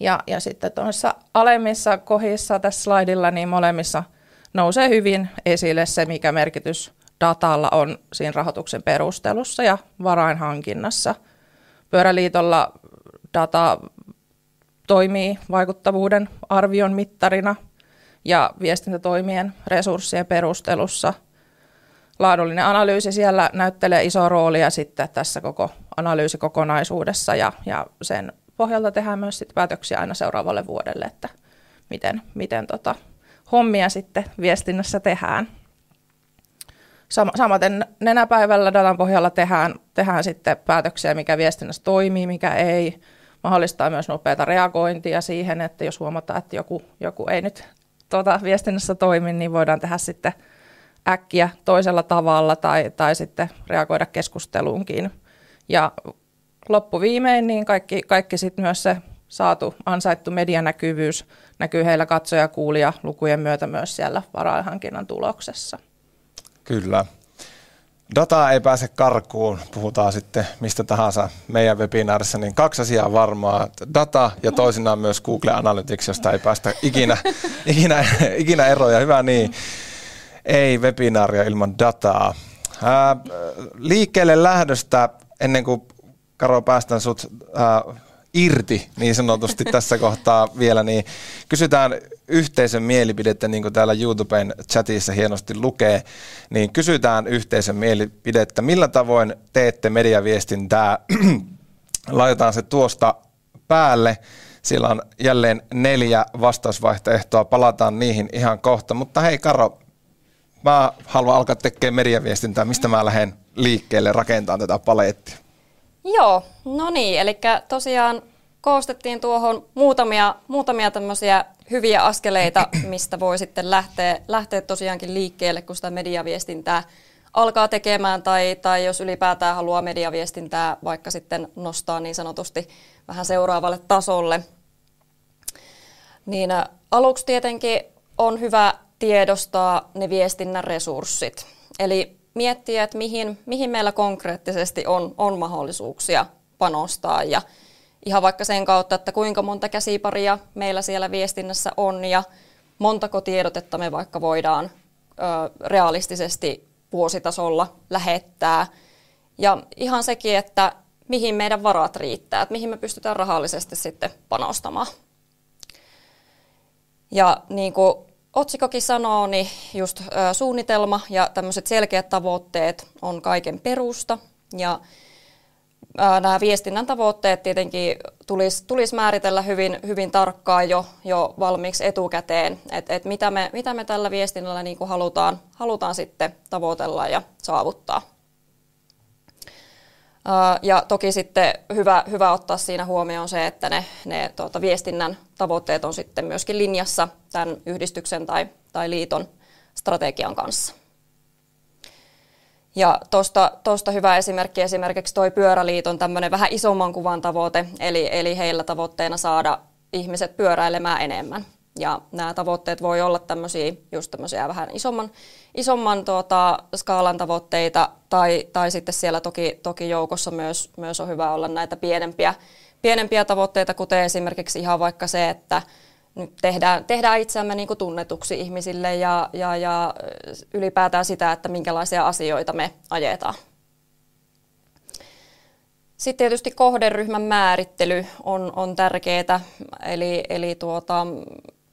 Ja, ja sitten tuossa alemmissa kohdissa tässä slaidilla, niin molemmissa nousee hyvin esille se, mikä merkitys datalla on siinä rahoituksen perustelussa ja varainhankinnassa. Pyöräliitolla data toimii vaikuttavuuden arvion mittarina ja viestintätoimien resurssien perustelussa. Laadullinen analyysi siellä näyttelee isoa roolia sitten tässä koko analyysikokonaisuudessa ja, ja sen pohjalta tehdään myös sit päätöksiä aina seuraavalle vuodelle, että miten, miten tota, hommia sitten viestinnässä tehdään. Samaten nenäpäivällä datan pohjalla tehdään, tehdään sitten päätöksiä, mikä viestinnässä toimii, mikä ei. Mahdollistaa myös nopeata reagointia siihen, että jos huomataan, että joku, joku ei nyt tuota, viestinnässä toimi, niin voidaan tehdä sitten äkkiä toisella tavalla tai, tai sitten reagoida keskusteluunkin. Ja loppuviimein niin kaikki, kaikki sit myös se saatu ansaittu medianäkyvyys näkyy heillä katsoja kuulija lukujen myötä myös siellä varainhankinnan tuloksessa. Kyllä. Dataa ei pääse karkuun, puhutaan sitten mistä tahansa meidän webinaarissa, niin kaksi asiaa varmaa. Data ja toisinaan myös Google Analytics, josta ei päästä ikinä, ikinä, ikinä eroja. Hyvä niin. Ei webinaaria ilman dataa. Ää, liikkeelle lähdöstä ennen kuin Karo, päästän sut äh, irti niin sanotusti tässä kohtaa vielä, niin kysytään yhteisön mielipidettä, niin kuin täällä YouTuben chatissa hienosti lukee, niin kysytään yhteisön mielipidettä, millä tavoin teette mediaviestintää, laitetaan se tuosta päälle, sillä on jälleen neljä vastausvaihtoehtoa, palataan niihin ihan kohta, mutta hei Karo, mä haluan alkaa tekemään mediaviestintää, mistä mä lähden liikkeelle rakentamaan tätä palettia? Joo, no niin, eli tosiaan koostettiin tuohon muutamia, muutamia tämmöisiä hyviä askeleita, mistä voi sitten lähteä, lähteä tosiaankin liikkeelle, kun sitä mediaviestintää alkaa tekemään tai, tai jos ylipäätään haluaa mediaviestintää vaikka sitten nostaa niin sanotusti vähän seuraavalle tasolle. Niin aluksi tietenkin on hyvä tiedostaa ne viestinnän resurssit. Eli miettiä, että mihin, mihin meillä konkreettisesti on, on mahdollisuuksia panostaa ja ihan vaikka sen kautta, että kuinka monta käsiparia meillä siellä viestinnässä on ja montako tiedotetta me vaikka voidaan ö, realistisesti vuositasolla lähettää. Ja ihan sekin, että mihin meidän varat riittää, että mihin me pystytään rahallisesti sitten panostamaan. Ja niin kuin otsikokin sanoo, niin just suunnitelma ja tämmöiset selkeät tavoitteet on kaiken perusta. Ja nämä viestinnän tavoitteet tietenkin tulisi, tulisi määritellä hyvin, hyvin tarkkaan jo, jo valmiiksi etukäteen, että et mitä, me, mitä me tällä viestinnällä niin kuin halutaan, halutaan sitten tavoitella ja saavuttaa. Ja toki sitten hyvä, hyvä ottaa siinä huomioon se, että ne, ne tuota, viestinnän tavoitteet on sitten myöskin linjassa tämän yhdistyksen tai, tai liiton strategian kanssa. Ja tuosta hyvä esimerkki esimerkiksi toi Pyöräliiton tämmöinen vähän isomman kuvan tavoite, eli, eli heillä tavoitteena saada ihmiset pyöräilemään enemmän. Ja nämä tavoitteet voi olla tämmöisiä, just tämmöisiä vähän isomman, isomman tuota, skaalan tavoitteita, tai, tai sitten siellä toki, toki joukossa myös, myös on hyvä olla näitä pienempiä, pienempiä tavoitteita, kuten esimerkiksi ihan vaikka se, että nyt tehdään, tehdään itseämme niin kuin tunnetuksi ihmisille ja, ja, ja ylipäätään sitä, että minkälaisia asioita me ajetaan. Sitten tietysti kohderyhmän määrittely on, on tärkeää, eli, eli tuota,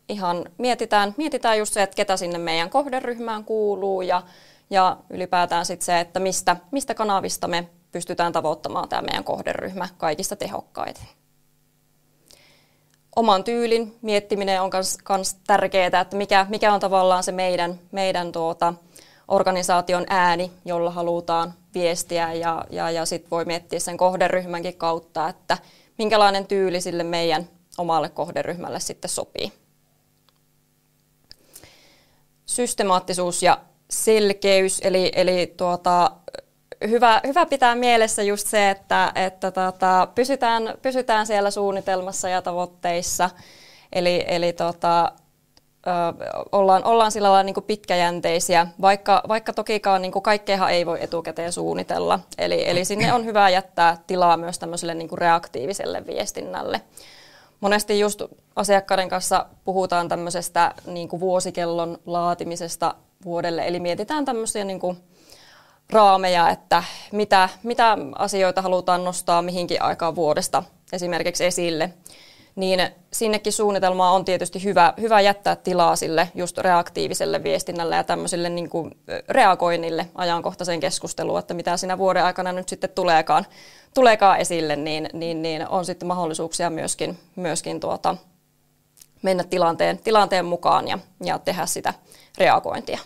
ihan mietitään, mietitään just se, että ketä sinne meidän kohderyhmään kuuluu ja, ja ylipäätään sitten se, että mistä, mistä kanavista me pystytään tavoittamaan tämä meidän kohderyhmä kaikista tehokkaiten. Oman tyylin miettiminen on myös tärkeää, että mikä, mikä on tavallaan se meidän, meidän tuota, organisaation ääni, jolla halutaan viestiä ja, ja, ja sitten voi miettiä sen kohderyhmänkin kautta, että minkälainen tyyli sille meidän omalle kohderyhmälle sitten sopii systemaattisuus ja selkeys, eli, eli tuota, hyvä, hyvä pitää mielessä just se, että, että tota, pysytään, pysytään siellä suunnitelmassa ja tavoitteissa, eli, eli ö, ollaan, ollaan sillä lailla niin pitkäjänteisiä, vaikka, vaikka tokikaan niin kaikkeahan ei voi etukäteen suunnitella. Eli, eli sinne on hyvä jättää tilaa myös tämmöiselle niin reaktiiviselle viestinnälle monesti just asiakkaiden kanssa puhutaan tämmöisestä niin kuin vuosikellon laatimisesta vuodelle, eli mietitään tämmöisiä niin kuin raameja, että mitä, mitä asioita halutaan nostaa mihinkin aikaan vuodesta esimerkiksi esille, niin sinnekin suunnitelmaa on tietysti hyvä, hyvä jättää tilaa sille just reaktiiviselle viestinnälle ja tämmöiselle niin kuin reagoinnille ajankohtaiseen keskusteluun, että mitä siinä vuoden aikana nyt sitten tuleekaan tuleekaan esille, niin, niin, niin on sitten mahdollisuuksia myöskin, myöskin tuota, mennä tilanteen, tilanteen mukaan ja, ja tehdä sitä reagointia.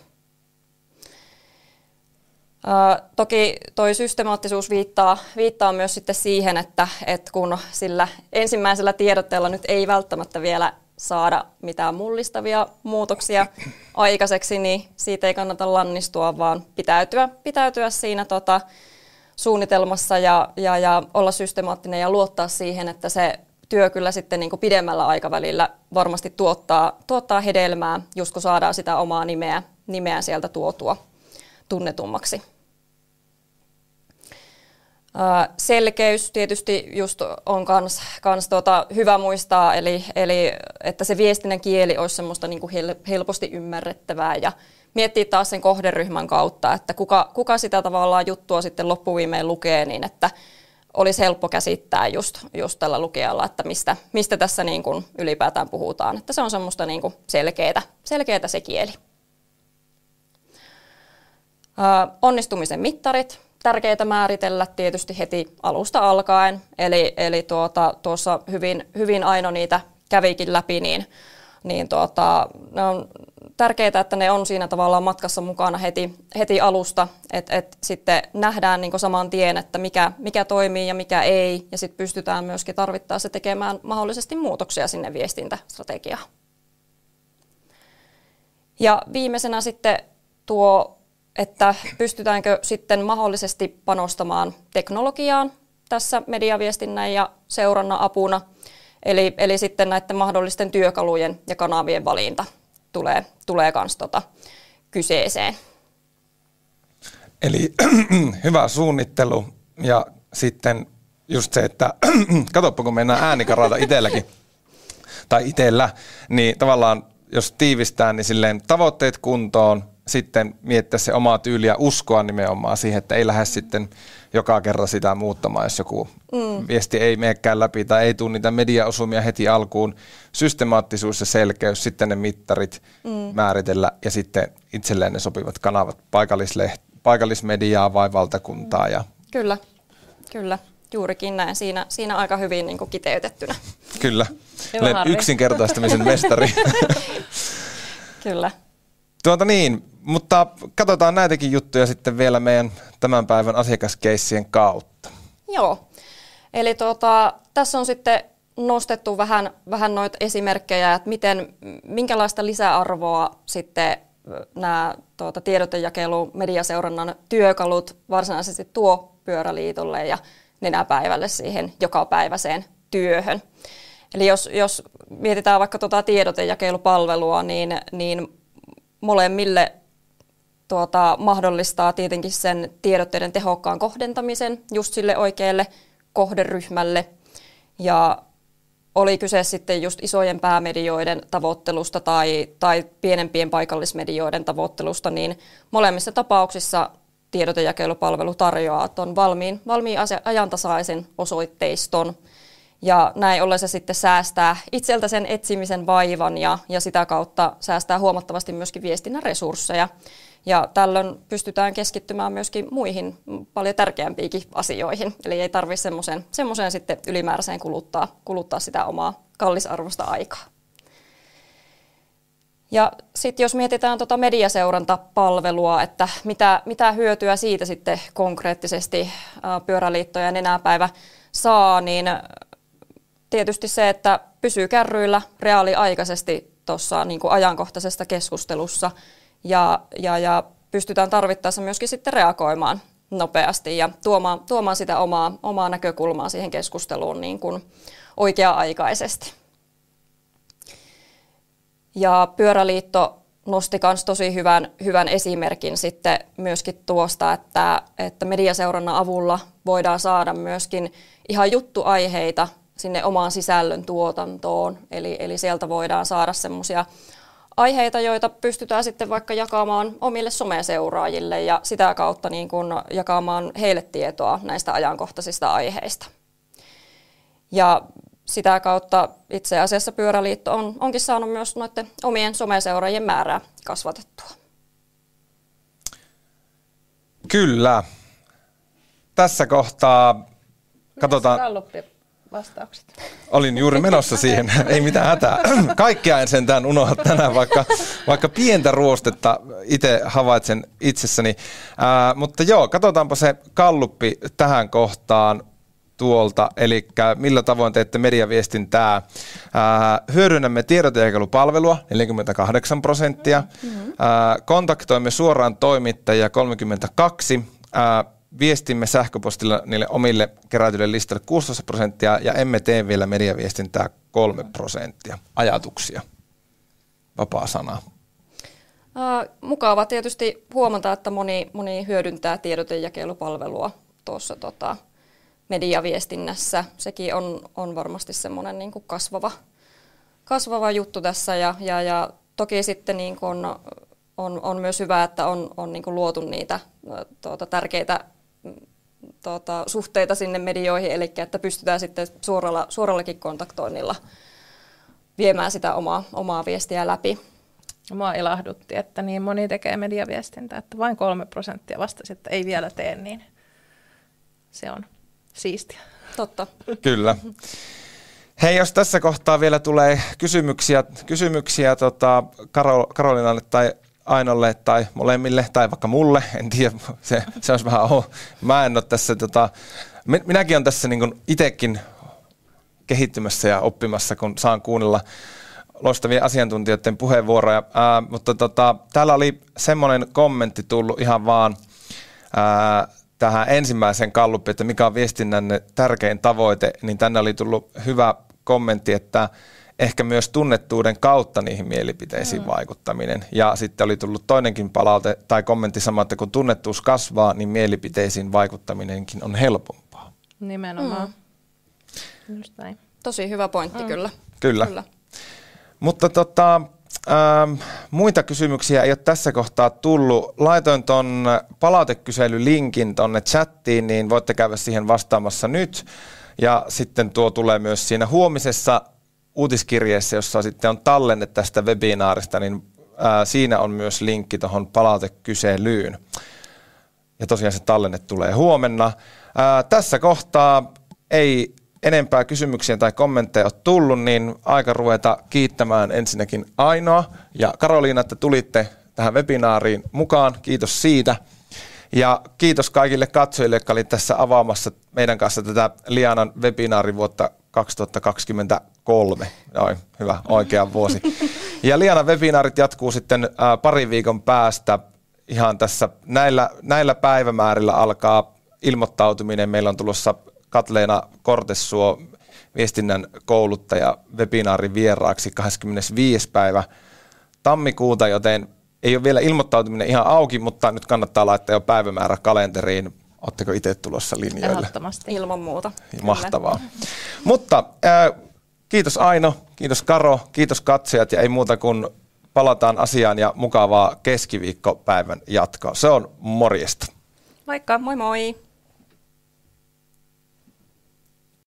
Ää, toki toi systemaattisuus viittaa, viittaa myös sitten siihen, että, että kun sillä ensimmäisellä tiedotteella nyt ei välttämättä vielä saada mitään mullistavia muutoksia aikaiseksi, niin siitä ei kannata lannistua, vaan pitäytyä, pitäytyä siinä tota, suunnitelmassa ja, ja, ja olla systemaattinen ja luottaa siihen, että se työ kyllä sitten niin kuin pidemmällä aikavälillä varmasti tuottaa, tuottaa hedelmää, just kun saadaan sitä omaa nimeä, nimeä sieltä tuotua tunnetummaksi. Selkeys tietysti just on kans, kans tota hyvä muistaa, eli, eli että se viestinnän kieli olisi semmoista niin kuin helposti ymmärrettävää ja miettiä taas sen kohderyhmän kautta, että kuka, kuka sitä tavallaan juttua sitten loppuviimeen lukee, niin että olisi helppo käsittää just, just tällä lukijalla, että mistä, mistä tässä niin kuin ylipäätään puhutaan. Että se on semmoista niin kuin selkeätä, selkeätä se kieli. Ö, onnistumisen mittarit, tärkeää määritellä tietysti heti alusta alkaen. Eli, eli tuota, tuossa hyvin, hyvin Aino niitä kävikin läpi, niin, niin tuota, ne on tärkeää, että ne on siinä tavallaan matkassa mukana heti, heti alusta, että et sitten nähdään niin saman tien, että mikä, mikä toimii ja mikä ei, ja sitten pystytään myöskin tarvittaessa tekemään mahdollisesti muutoksia sinne viestintästrategiaan. Ja viimeisenä sitten tuo, että pystytäänkö sitten mahdollisesti panostamaan teknologiaan tässä mediaviestinnän ja seurannan apuna, eli, eli sitten näiden mahdollisten työkalujen ja kanavien valinta tulee, tulee tota kyseeseen. Eli hyvä suunnittelu ja sitten just se, että katsoppa kun mennään äänikarata itselläkin, tai itsellä, niin tavallaan jos tiivistää, niin silleen tavoitteet kuntoon, sitten miettiä se omaa tyyliä, uskoa nimenomaan siihen, että ei lähde sitten joka kerran sitä muuttamaan, jos joku mm. viesti ei menekään läpi tai ei tule niitä mediaosumia heti alkuun. Systemaattisuus ja selkeys, sitten ne mittarit mm. määritellä ja sitten itselleen ne sopivat kanavat paikallismediaa vai valtakuntaa. Ja... Kyllä, kyllä. Juurikin näin. Siinä, siinä aika hyvin niin kuin kiteytettynä. Kyllä. Olen yksinkertaistamisen mestari. Kyllä. Tuota niin, mutta katsotaan näitäkin juttuja sitten vielä meidän tämän päivän asiakaskeissien kautta. Joo. Eli tuota, tässä on sitten nostettu vähän, vähän noita esimerkkejä, että miten, minkälaista lisäarvoa sitten nämä tuota, tiedotejakelu, mediaseurannan työkalut varsinaisesti tuo pyöräliitolle ja nenäpäivälle siihen jokapäiväiseen työhön. Eli jos, jos mietitään vaikka tuota tiedotejakelupalvelua, niin, niin molemmille tuota, mahdollistaa tietenkin sen tiedotteiden tehokkaan kohdentamisen just sille oikealle kohderyhmälle. Ja oli kyse sitten just isojen päämedioiden tavoittelusta tai, tai pienempien paikallismedioiden tavoittelusta, niin molemmissa tapauksissa tiedotejakelupalvelu tarjoaa tuon valmiin, valmiin ajantasaisen osoitteiston. Ja näin ollen se sitten säästää itseltä sen etsimisen vaivan ja, ja sitä kautta säästää huomattavasti myöskin viestinnän resursseja. Ja tällöin pystytään keskittymään myöskin muihin paljon tärkeämpiinkin asioihin. Eli ei tarvitse semmoiseen, semmoiseen sitten ylimääräiseen kuluttaa, kuluttaa sitä omaa kallisarvosta aikaa. Ja sitten jos mietitään tuota mediaseurantapalvelua, että mitä, mitä hyötyä siitä sitten konkreettisesti Pyöräliitto ja Nenäpäivä saa, niin tietysti se, että pysyy kärryillä reaaliaikaisesti tuossa niin ajankohtaisesta keskustelussa – ja, ja, ja pystytään tarvittaessa myöskin sitten reagoimaan nopeasti ja tuomaan, tuomaan sitä omaa, omaa näkökulmaa siihen keskusteluun niin kuin oikea-aikaisesti. Ja Pyöräliitto nosti myös tosi hyvän, hyvän esimerkin sitten myöskin tuosta, että, että mediaseurannan avulla voidaan saada myöskin ihan juttuaiheita sinne omaan sisällön tuotantoon. Eli, eli sieltä voidaan saada semmoisia aiheita, joita pystytään sitten vaikka jakamaan omille someseuraajille ja sitä kautta niin kuin jakamaan heille tietoa näistä ajankohtaisista aiheista. Ja sitä kautta itse asiassa Pyöräliitto on, onkin saanut myös noiden omien someseuraajien määrää kasvatettua. Kyllä. Tässä kohtaa katsotaan vastaukset. Olin juuri menossa siihen, ei mitään hätää. Kaikkea en sentään unohda tänään, vaikka, vaikka pientä ruostetta itse havaitsen itsessäni. Ää, mutta joo, katsotaanpa se kalluppi tähän kohtaan tuolta, eli millä tavoin teette mediaviestintää. Ää, hyödynnämme tiedotejakelupalvelua 48 prosenttia, mm-hmm. kontaktoimme suoraan toimittajia 32, ää, viestimme sähköpostilla niille omille kerätyille listalle 16 prosenttia ja emme tee vielä mediaviestintää 3 prosenttia. Ajatuksia? Vapaa sana. Mukava tietysti huomata, että moni, moni hyödyntää tiedotejakelupalvelua tuossa tota, mediaviestinnässä. Sekin on, on varmasti semmoinen niin kuin kasvava, kasvava juttu tässä ja, ja, ja toki sitten niin kuin on, on, on myös hyvä, että on, on niin kuin luotu niitä tuota, tärkeitä tuota, suhteita sinne medioihin, eli että pystytään sitten suoralla, suorallakin kontaktoinnilla viemään sitä omaa, omaa viestiä läpi. Mua ilahdutti, että niin moni tekee mediaviestintää, että vain kolme prosenttia vastasi, että ei vielä tee, niin se on siistiä. Totta. Kyllä. Hei, jos tässä kohtaa vielä tulee kysymyksiä, kysymyksiä tota, Karol, Karolinalle tai Ainolle tai molemmille tai vaikka mulle, en tiedä, se, se olisi vähän oh. Mä en ole tässä, tota, minäkin olen tässä niin itsekin kehittymässä ja oppimassa, kun saan kuunnella loistavien asiantuntijoiden puheenvuoroja. Ää, mutta tota, täällä oli semmoinen kommentti tullut ihan vaan ää, tähän ensimmäiseen kalluppiin, että mikä on viestinnänne tärkein tavoite, niin tänne oli tullut hyvä kommentti, että ehkä myös tunnettuuden kautta niihin mielipiteisiin mm. vaikuttaminen. Ja sitten oli tullut toinenkin palaute tai kommentti sama, että kun tunnettuus kasvaa, niin mielipiteisiin vaikuttaminenkin on helpompaa. Nimenomaan. Mm. Just näin. Tosi hyvä pointti mm. kyllä. Kyllä. kyllä. Mutta tota, ähm, muita kysymyksiä ei ole tässä kohtaa tullut. Laitoin tuon palautekyselylinkin tuonne chattiin, niin voitte käydä siihen vastaamassa nyt. Ja sitten tuo tulee myös siinä huomisessa uutiskirjeessä, jossa sitten on tallenne tästä webinaarista, niin ää, siinä on myös linkki tuohon palautekyselyyn. Ja tosiaan se tallenne tulee huomenna. Ää, tässä kohtaa ei enempää kysymyksiä tai kommentteja ole tullut, niin aika ruveta kiittämään ensinnäkin Ainoa ja Karoliina, että tulitte tähän webinaariin mukaan. Kiitos siitä. Ja kiitos kaikille katsojille, jotka olivat tässä avaamassa meidän kanssa tätä Lianan webinaarivuotta 2023. Noin, hyvä, oikea vuosi. Ja Liana webinaarit jatkuu sitten ää, parin viikon päästä ihan tässä näillä, näillä päivämäärillä alkaa ilmoittautuminen. Meillä on tulossa Katleena Kortessuo, viestinnän kouluttaja, webinaarin vieraaksi 25. päivä tammikuuta, joten ei ole vielä ilmoittautuminen ihan auki, mutta nyt kannattaa laittaa jo päivämäärä kalenteriin. Oletteko itse tulossa linjoille? Ehdottomasti. Ilman muuta. Mahtavaa. Kyllä. Mutta äh, kiitos Aino, kiitos Karo, kiitos katsojat ja ei muuta kuin palataan asiaan ja mukavaa keskiviikkopäivän jatkoa. Se on morjesta. Vaikka, moi moi!